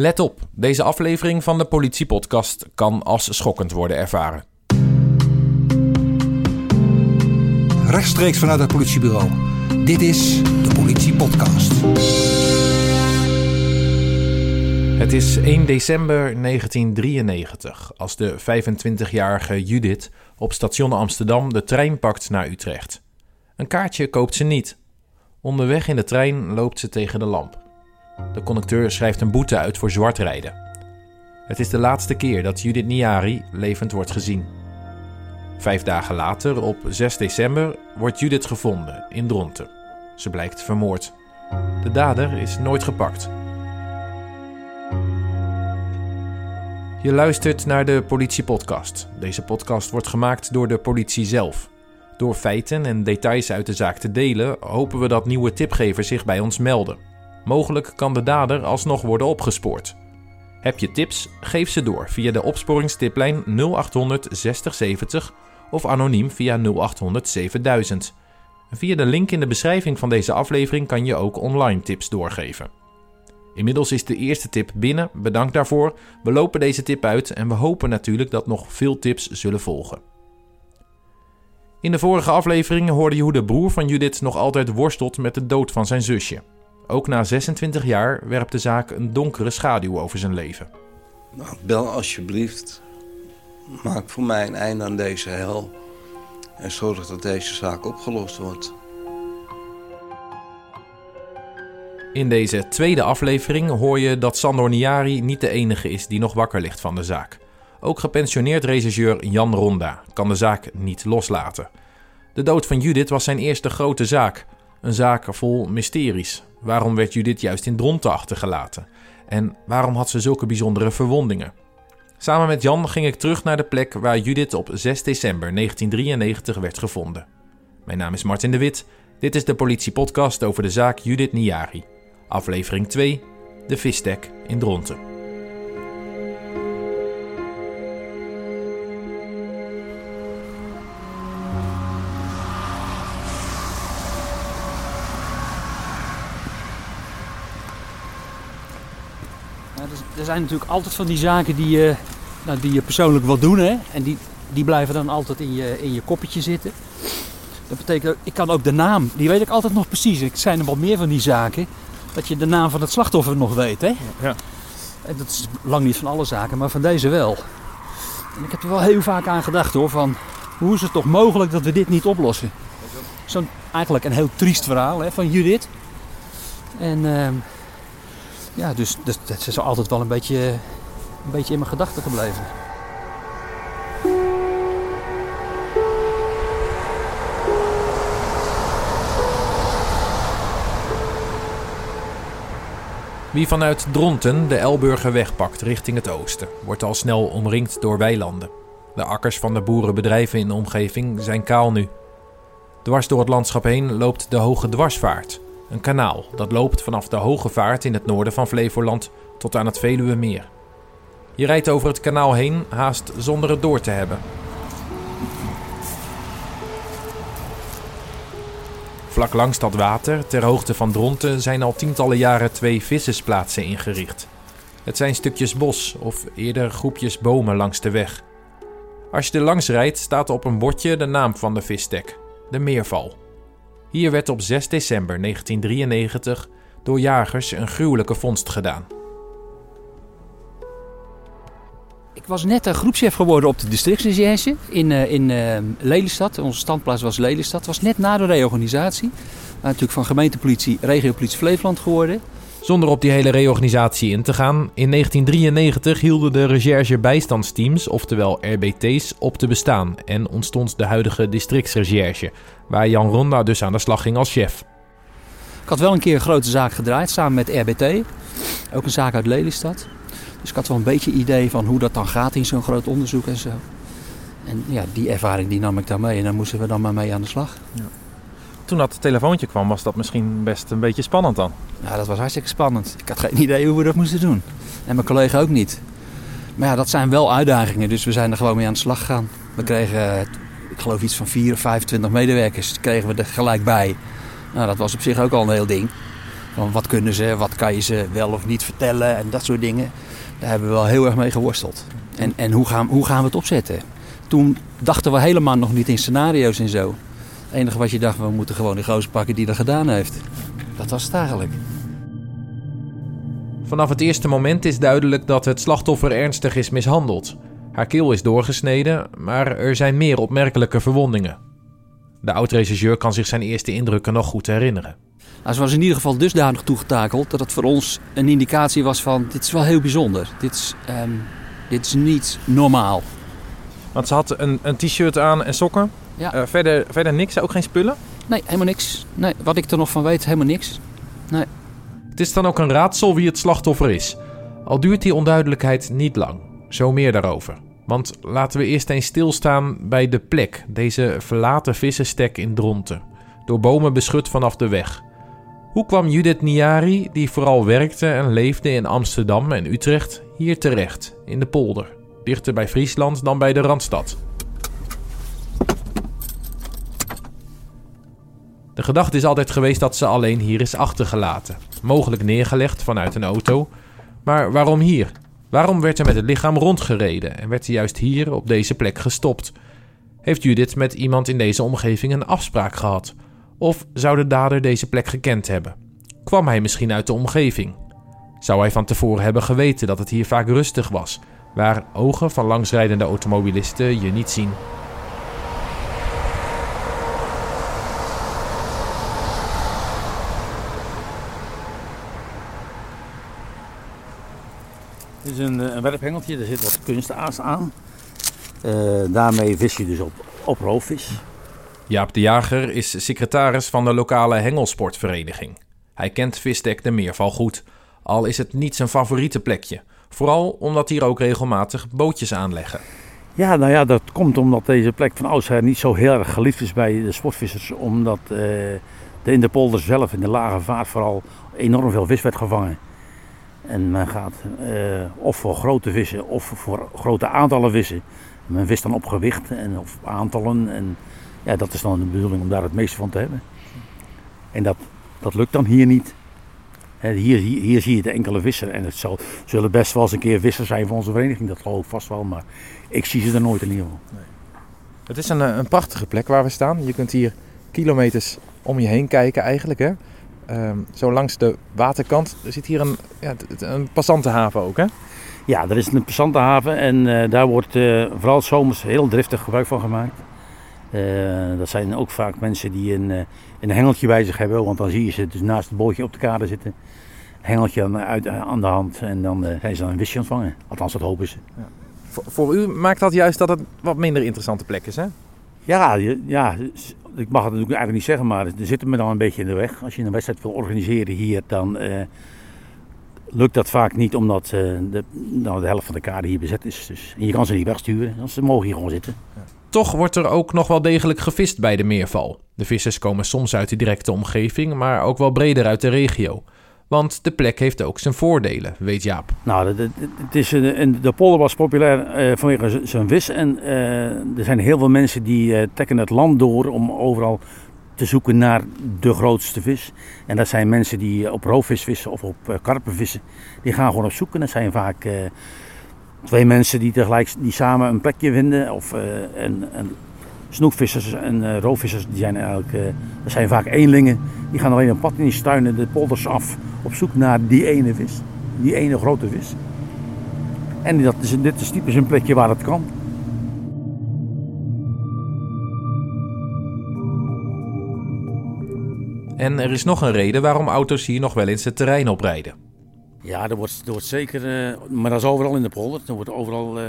Let op, deze aflevering van de Politiepodcast kan als schokkend worden ervaren. Rechtstreeks vanuit het politiebureau. Dit is de Politiepodcast. Het is 1 december 1993 als de 25-jarige Judith op station Amsterdam de trein pakt naar Utrecht. Een kaartje koopt ze niet. Onderweg in de trein loopt ze tegen de lamp. De conducteur schrijft een boete uit voor zwart rijden. Het is de laatste keer dat Judith Niari levend wordt gezien. Vijf dagen later, op 6 december, wordt Judith gevonden in Dronten. Ze blijkt vermoord. De dader is nooit gepakt. Je luistert naar de Politiepodcast. Deze podcast wordt gemaakt door de politie zelf. Door feiten en details uit de zaak te delen, hopen we dat nieuwe tipgevers zich bij ons melden. Mogelijk kan de dader alsnog worden opgespoord. Heb je tips? Geef ze door via de opsporingstiplijn 0800 6070 of anoniem via 0800 7000. Via de link in de beschrijving van deze aflevering kan je ook online tips doorgeven. Inmiddels is de eerste tip binnen, bedankt daarvoor. We lopen deze tip uit en we hopen natuurlijk dat nog veel tips zullen volgen. In de vorige aflevering hoorde je hoe de broer van Judith nog altijd worstelt met de dood van zijn zusje. Ook na 26 jaar werpt de zaak een donkere schaduw over zijn leven. Nou, bel alsjeblieft. Maak voor mij een einde aan deze hel. En zorg dat deze zaak opgelost wordt. In deze tweede aflevering hoor je dat Sandor Niari niet de enige is die nog wakker ligt van de zaak. Ook gepensioneerd regisseur Jan Ronda kan de zaak niet loslaten. De dood van Judith was zijn eerste grote zaak. Een zaak vol mysteries. Waarom werd Judith juist in Dronten achtergelaten? En waarom had ze zulke bijzondere verwondingen? Samen met Jan ging ik terug naar de plek waar Judith op 6 december 1993 werd gevonden. Mijn naam is Martin de Wit. Dit is de politiepodcast over de zaak Judith Niari. Aflevering 2: De Vistek in Dronten. Dus er zijn natuurlijk altijd van die zaken die je, nou, die je persoonlijk wil doen. Hè? En die, die blijven dan altijd in je, in je koppetje zitten. Dat betekent, ik kan ook de naam, die weet ik altijd nog precies. Er zijn er wel meer van die zaken, dat je de naam van het slachtoffer nog weet. Hè? Ja. En dat is lang niet van alle zaken, maar van deze wel. En ik heb er wel heel vaak aan gedacht hoor, van hoe is het toch mogelijk dat we dit niet oplossen? Zo'n eigenlijk een heel triest verhaal hè, van Judith. En ehm, ja, dus dat, dat is altijd wel een beetje, een beetje in mijn gedachten gebleven. Wie vanuit Dronten de Elburgerweg pakt richting het oosten, wordt al snel omringd door weilanden. De akkers van de boerenbedrijven in de omgeving zijn kaal nu. Dwars door het landschap heen loopt de Hoge Dwarsvaart, een kanaal dat loopt vanaf de Hoge Vaart in het noorden van Flevoland tot aan het Veluwemeer. Je rijdt over het kanaal heen haast zonder het door te hebben. Vlak langs dat water, ter hoogte van Dronten, zijn al tientallen jaren twee vissersplaatsen ingericht. Het zijn stukjes bos of eerder groepjes bomen langs de weg. Als je er langs rijdt, staat op een bordje de naam van de visstek, de Meerval. Hier werd op 6 december 1993 door jagers een gruwelijke vondst gedaan. Ik was net een groepschef geworden op de districtsrecherche in, eh, in eh, Lelystad. Onze standplaats was Lelystad. Het was net na de reorganisatie. Maar natuurlijk van gemeentepolitie, regiopolitie Flevoland geworden. Zonder op die hele reorganisatie in te gaan, in 1993 hielden de recherche bijstandsteams, oftewel RBT's, op te bestaan en ontstond de huidige districtsrecherche, waar Jan Ronda dus aan de slag ging als chef. Ik had wel een keer een grote zaak gedraaid samen met RBT. Ook een zaak uit Lelystad. Dus ik had wel een beetje idee van hoe dat dan gaat in zo'n groot onderzoek en zo. En ja, die ervaring die nam ik dan mee en daar moesten we dan maar mee aan de slag. Toen dat telefoontje kwam, was dat misschien best een beetje spannend dan. Ja, dat was hartstikke spannend. Ik had geen idee hoe we dat moesten doen. En mijn collega ook niet. Maar ja, dat zijn wel uitdagingen, dus we zijn er gewoon mee aan de slag gegaan. We kregen, ik geloof iets van 4 of 25 medewerkers, kregen we er gelijk bij. Nou, dat was op zich ook al een heel ding. Van wat kunnen ze, wat kan je ze wel of niet vertellen en dat soort dingen. Daar hebben we wel heel erg mee geworsteld. En, en hoe, gaan, hoe gaan we het opzetten? Toen dachten we helemaal nog niet in scenario's en zo. Het enige wat je dacht, we moeten gewoon de gozer pakken die dat gedaan heeft. Dat was het eigenlijk. Vanaf het eerste moment is duidelijk dat het slachtoffer ernstig is mishandeld. Haar keel is doorgesneden, maar er zijn meer opmerkelijke verwondingen. De oud-regisseur kan zich zijn eerste indrukken nog goed herinneren. Nou, ze was in ieder geval dusdanig toegetakeld dat het voor ons een indicatie was van dit is wel heel bijzonder. Dit is, ehm, dit is niet normaal. Want ze had een, een t-shirt aan en sokken. Ja. Eh, verder, verder niks, ook geen spullen. Nee, helemaal niks. Nee, wat ik er nog van weet, helemaal niks. Nee. Het is dan ook een raadsel wie het slachtoffer is. Al duurt die onduidelijkheid niet lang. Zo meer daarover. Want laten we eerst eens stilstaan bij de plek, deze verlaten vissenstek in Dronten. Door bomen beschut vanaf de weg. Hoe kwam Judith Niari, die vooral werkte en leefde in Amsterdam en Utrecht, hier terecht, in de polder? Dichter bij Friesland dan bij de Randstad. De gedachte is altijd geweest dat ze alleen hier is achtergelaten. Mogelijk neergelegd vanuit een auto. Maar waarom hier? Waarom werd er met het lichaam rondgereden en werd hij juist hier op deze plek gestopt? Heeft Judith met iemand in deze omgeving een afspraak gehad? Of zou de dader deze plek gekend hebben? Kwam hij misschien uit de omgeving? Zou hij van tevoren hebben geweten dat het hier vaak rustig was, waar ogen van langsrijdende automobilisten je niet zien? Is een, eh, een werphengeltje, er zit wat kunstaas aan. Eh, daarmee vis je dus op, op roofvis. Jaap de Jager is secretaris van de lokale hengelsportvereniging. Hij kent Vistek de Meerval goed, al is het niet zijn favoriete plekje. Vooral omdat hier ook regelmatig bootjes aanleggen. Ja, nou ja, dat komt omdat deze plek van oudsher niet zo heel erg geliefd is bij de sportvissers. Omdat eh, er in de polder zelf, in de lage vaart vooral, enorm veel vis werd gevangen. En men gaat eh, of voor grote vissen of voor grote aantallen vissen. Men vist dan op gewicht en of aantallen. En ja, dat is dan de bedoeling om daar het meeste van te hebben. En dat, dat lukt dan hier niet. Hier, hier, hier zie je de enkele visser. En het zal, zullen best wel eens een keer vissers zijn van onze vereniging. Dat geloof ik vast wel. Maar ik zie ze er nooit in ieder geval. Het is een, eh, een prachtige plek waar we staan. Je kunt hier kilometers om je heen kijken eigenlijk. Hè? Ehm, zo langs de waterkant. Er zit hier een, ja, een passantenhaven ook. Hè? Ja, er is een passante haven en eh, daar wordt eh, vooral zomers heel driftig gebruik van gemaakt. Eh, dat zijn ook vaak mensen die een, een hengeltje bij zich hebben, want dan zie je ze dus naast het bootje op de kade zitten. Hengeltje aan, uit, aan de hand en dan zijn ze dan een visje ontvangen. Althans, dat hopen ze. Voor, voor u maakt dat juist dat het wat minder interessante plek is. Hè? Ja, ja, ik mag het natuurlijk eigenlijk niet zeggen, maar er zit me dan een beetje in de weg. Als je een wedstrijd wil organiseren hier, dan eh, lukt dat vaak niet omdat eh, de, nou, de helft van de kade hier bezet is. Dus, en je kan ze niet wegsturen, dus ze mogen hier gewoon zitten. Toch wordt er ook nog wel degelijk gevist bij de Meerval. De vissers komen soms uit de directe omgeving, maar ook wel breder uit de regio. Want de plek heeft ook zijn voordelen, weet Jaap. Nou, het is een, een- de polder was populair eh, vanwege zijn vis. En eh, er zijn heel veel mensen die eh, trekken het land door om overal te zoeken naar de grootste vis. En dat zijn mensen die op roofvis vissen of op karpen vissen. Die gaan gewoon op zoek. En dat zijn vaak twee mensen die tegelijk die samen een plekje vinden. Of eh, en, en snoekvissers en eh, roofvissers, die zijn eigenlijk, eh, dat zijn vaak eenlingen. Die gaan alleen een pad in die stuinen, de polders af, op zoek naar die ene vis. Die ene grote vis. En dat is, dit is typisch een plekje waar het kan. En er is nog een reden waarom auto's hier nog wel eens het terrein oprijden. Ja, er wordt, er wordt zeker, eh, maar dat is overal in de polder. Er wordt overal eh,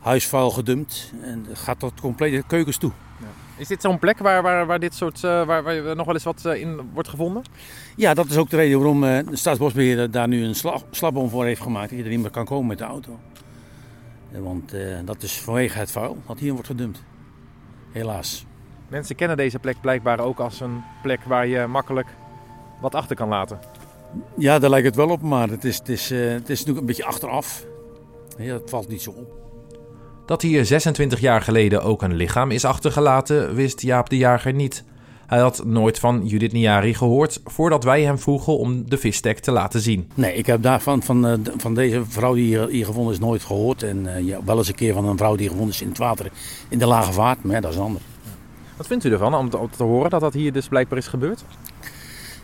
huisvuil gedumpt en gaat tot complete keukens toe. Is dit zo'n plek waar, waar, waar dit soort, eh, waar, waar nog wel eens wat eh, in wordt gevonden? Ja, dat is ook de reden waarom eh, de Staatsbosbeheer daar nu een sla slagboom voor heeft gemaakt. Dat je er niet meer kan komen met de auto. Want dat is vanwege het vuil wat hier wordt gedumpt. Helaas. Mensen kennen deze plek blijkbaar ook als een plek waar je makkelijk wat achter kan laten. Ja, daar lijkt het wel op, maar het is, het is, het is natuurlijk een beetje achteraf. Ja, dat valt niet zo op. Dat hier 26 jaar geleden ook een lichaam is achtergelaten, wist Jaap de Jager niet. Hij had nooit van Judith Niari gehoord voordat wij hem vroegen om de visstek te laten zien. Nee, ik heb daarvan van, uh, van deze vrouw die hier, hier, gevonden is nooit gehoord. En uh, ja, wel eens een keer van een vrouw die gevonden is in het water in de lage vaart, maar ja, dat is ander. Wat vindt u ervan om te, om te horen dat dat hier dus blijkbaar is gebeurd?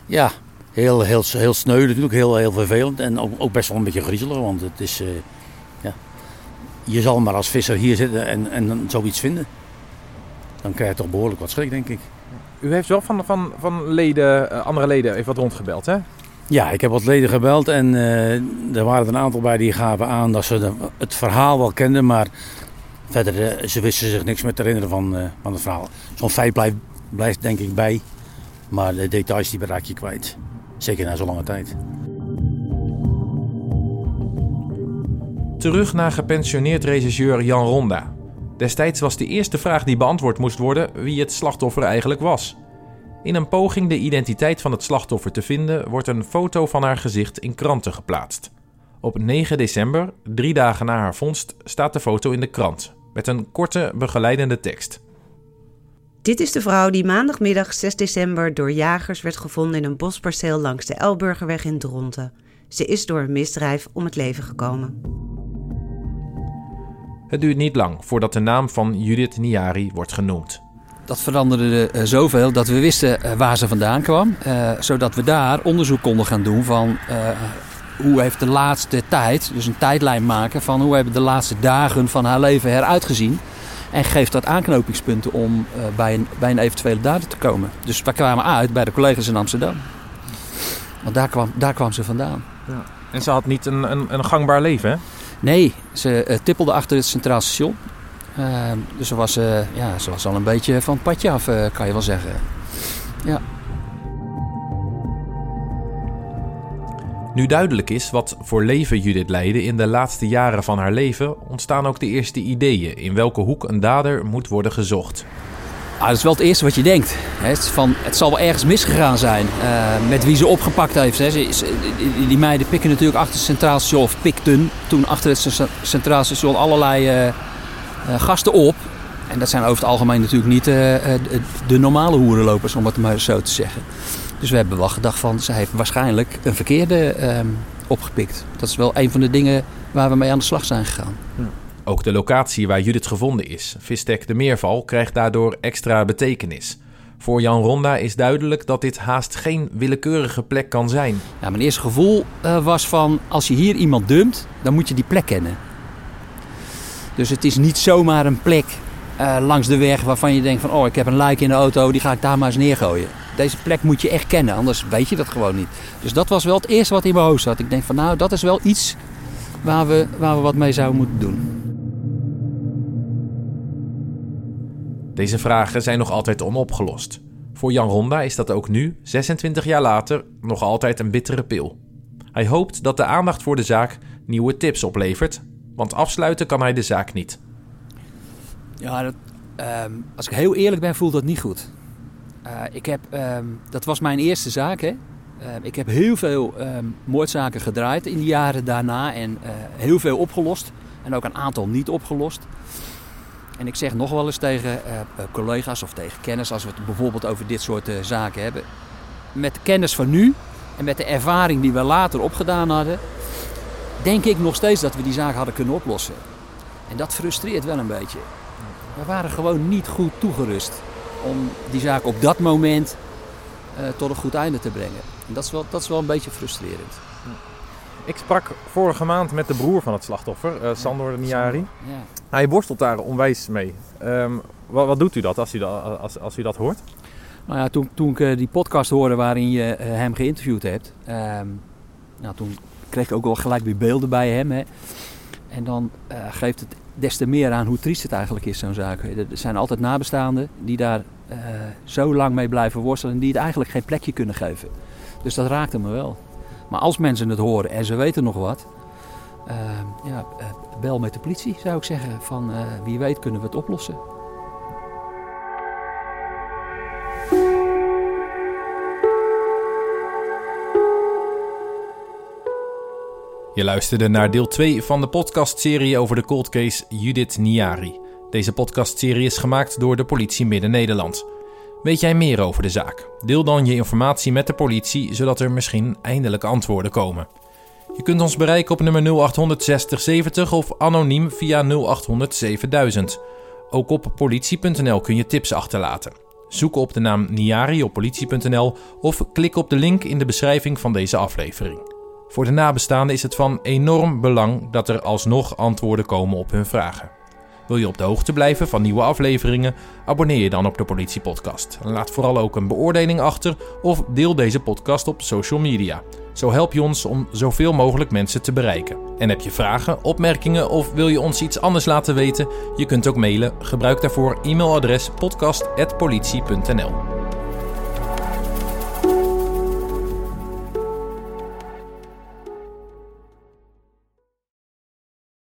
Ja, heel, heel, heel sneu natuurlijk, heel, heel vervelend en ook, ook best wel een beetje griezelig, want het is, uh, ja, je zal maar als visser hier zitten en, en zoiets vinden. Dan krijg je toch behoorlijk wat schrik, denk ik. U heeft wel van, van, van leden, uh, andere leden even wat rondgebeld, hè? Ja, ik heb wat leden gebeld en uh, er waren er een aantal bij die gaven aan dat ze de, het verhaal wel kenden, maar verder uh, ze wisten zich niks meer te herinneren van, van het verhaal. Zo'n feit blijft, blijft denk ik bij, maar de details die raak je kwijt. Zeker na zo'n lange tijd. Terug naar gepensioneerd regisseur Jan Ronda. Destijds was de eerste vraag die beantwoord moest worden wie het slachtoffer eigenlijk was. In een poging de identiteit van het slachtoffer te vinden, wordt een foto van haar gezicht in kranten geplaatst. Op 9 december, drie dagen na haar vondst, staat de foto in de krant met een korte begeleidende tekst. Dit is de vrouw die maandagmiddag 6 december door jagers werd gevonden in een bosperceel langs de Elburgerweg in Dronten. Ze is door een misdrijf om het leven gekomen. Het duurt niet lang voordat de naam van Judith Niari wordt genoemd. Dat veranderde uh, zoveel dat we wisten uh, waar ze vandaan kwam. Uh, zodat we daar onderzoek konden gaan doen van hoe heeft de laatste tijd, dus een tijdlijn maken van hoe hebben de laatste dagen van haar leven eruit gezien. En geeft dat aanknopingspunten om bij, een, bij een eventuele dader te komen. Dus we kwamen uit bij de collega's in Amsterdam. Want daar kwam, daar kwam ze vandaan. Ja. En ze had niet een, een, een gangbaar leven, hè? Nee, ze uh, tippelde achter het Centraal Station. Uh, dus ze was, uh, ja, ze was al een beetje van het padje af, kan je wel zeggen. Ja. Nu duidelijk is wat voor leven Judith leidde in de laatste jaren van haar leven, ontstaan ook de eerste ideeën in welke hoek een dader moet worden gezocht. Ah, dat is wel het eerste wat je denkt. Het, van, het zal wel ergens misgegaan zijn uh, met wie ze opgepakt heeft. Hè. Ze, die, meiden pikken natuurlijk achter het Centraal Station, of pikten toen achter het Centraal Station allerlei uh, gasten op. En dat zijn over het algemeen natuurlijk niet de normale hoerenlopers, om het maar zo te zeggen. Dus we hebben wel gedacht van, ze heeft waarschijnlijk een verkeerde opgepikt. Dat is wel een van de dingen waar we mee aan de slag zijn gegaan. Ja. Ook de locatie waar Judith gevonden is, Vistek de Meerval, krijgt daardoor extra betekenis. Voor Jan Ronda is duidelijk dat dit haast geen willekeurige plek kan zijn. Mijn eerste gevoel uh, was van als je hier iemand dumpt, dan moet je die plek kennen. Dus het is niet zomaar een plek uh, langs de weg waarvan je denkt van oh ik heb een lijk in de auto, die ga ik daar maar eens neergooien. Deze plek moet je echt kennen, anders weet je dat gewoon niet. Dus dat was wel het eerste wat in mijn hoofd zat. Ik denk van nou dat is wel iets waar we, waar we wat mee zouden moeten doen. Deze vragen zijn nog altijd onopgelost. Voor Jan Ronda is dat ook nu, 26 jaar later, nog altijd een bittere pil. Hij hoopt dat de aandacht voor de zaak nieuwe tips oplevert, want afsluiten kan hij de zaak niet. Ja, dat, um, als ik heel eerlijk ben, voelt dat niet goed. Uh, ik heb, um, dat was mijn eerste zaak. Hè? Uh, ik heb heel veel um, moordzaken gedraaid in de jaren daarna en uh, heel veel opgelost. En ook een aantal niet opgelost. En ik zeg nog wel eens tegen uh, collega's of tegen kennis, als we het bijvoorbeeld over dit soort uh, zaken hebben. Met de kennis van nu en met de ervaring die we later opgedaan hadden, denk ik nog steeds dat we die zaak hadden kunnen oplossen. En dat frustreert wel een beetje. We waren gewoon niet goed toegerust om die zaak op dat moment tot een goed einde te brengen. En dat is wel, dat is wel een beetje frustrerend. Ik sprak vorige maand met de broer van het slachtoffer, uh, Sandor de Niari. Ja. Hij worstelt daar onwijs mee. Um, wat, wat, doet u dat als u dat, als, als u dat hoort? Nou ja, toen, toen ik uh, die podcast hoorde waarin je uh, hem geïnterviewd hebt, um, nou, toen kreeg ik ook wel gelijk weer beelden bij hem. Hè. En dan geeft het des te meer aan hoe triest het eigenlijk is, zo'n zaak. Er zijn altijd nabestaanden die daar zo lang mee blijven worstelen en die het eigenlijk geen plekje kunnen geven. Dus dat raakte me wel. Maar als mensen het horen en ze weten nog wat, uh, ja, uh, bel met de politie zou ik zeggen. Van uh, wie weet kunnen we het oplossen. Je luisterde naar deel 2 van de podcastserie over de cold case Judith Niari. Deze podcastserie is gemaakt door de politie Midden-Nederland. Weet jij meer over de zaak? Deel dan je informatie met de politie, zodat er misschien eindelijk antwoorden komen. Je kunt ons bereiken op nummer 0800 6070 of anoniem via 0800 7000. Ook op politie.nl kun je tips achterlaten. Zoek op de naam Niari op politie.nl of klik op de link in de beschrijving van deze aflevering. Voor de nabestaanden is het van enorm belang dat er alsnog antwoorden komen op hun vragen. Wil je op de hoogte blijven van nieuwe afleveringen? Abonneer je dan op de Politie Podcast. Laat vooral ook een beoordeling achter of deel deze podcast op social media. Zo help je ons om zoveel mogelijk mensen te bereiken. En heb je vragen, opmerkingen of wil je ons iets anders laten weten? Je kunt ook mailen. Gebruik daarvoor e-mailadres podcast.politie.nl.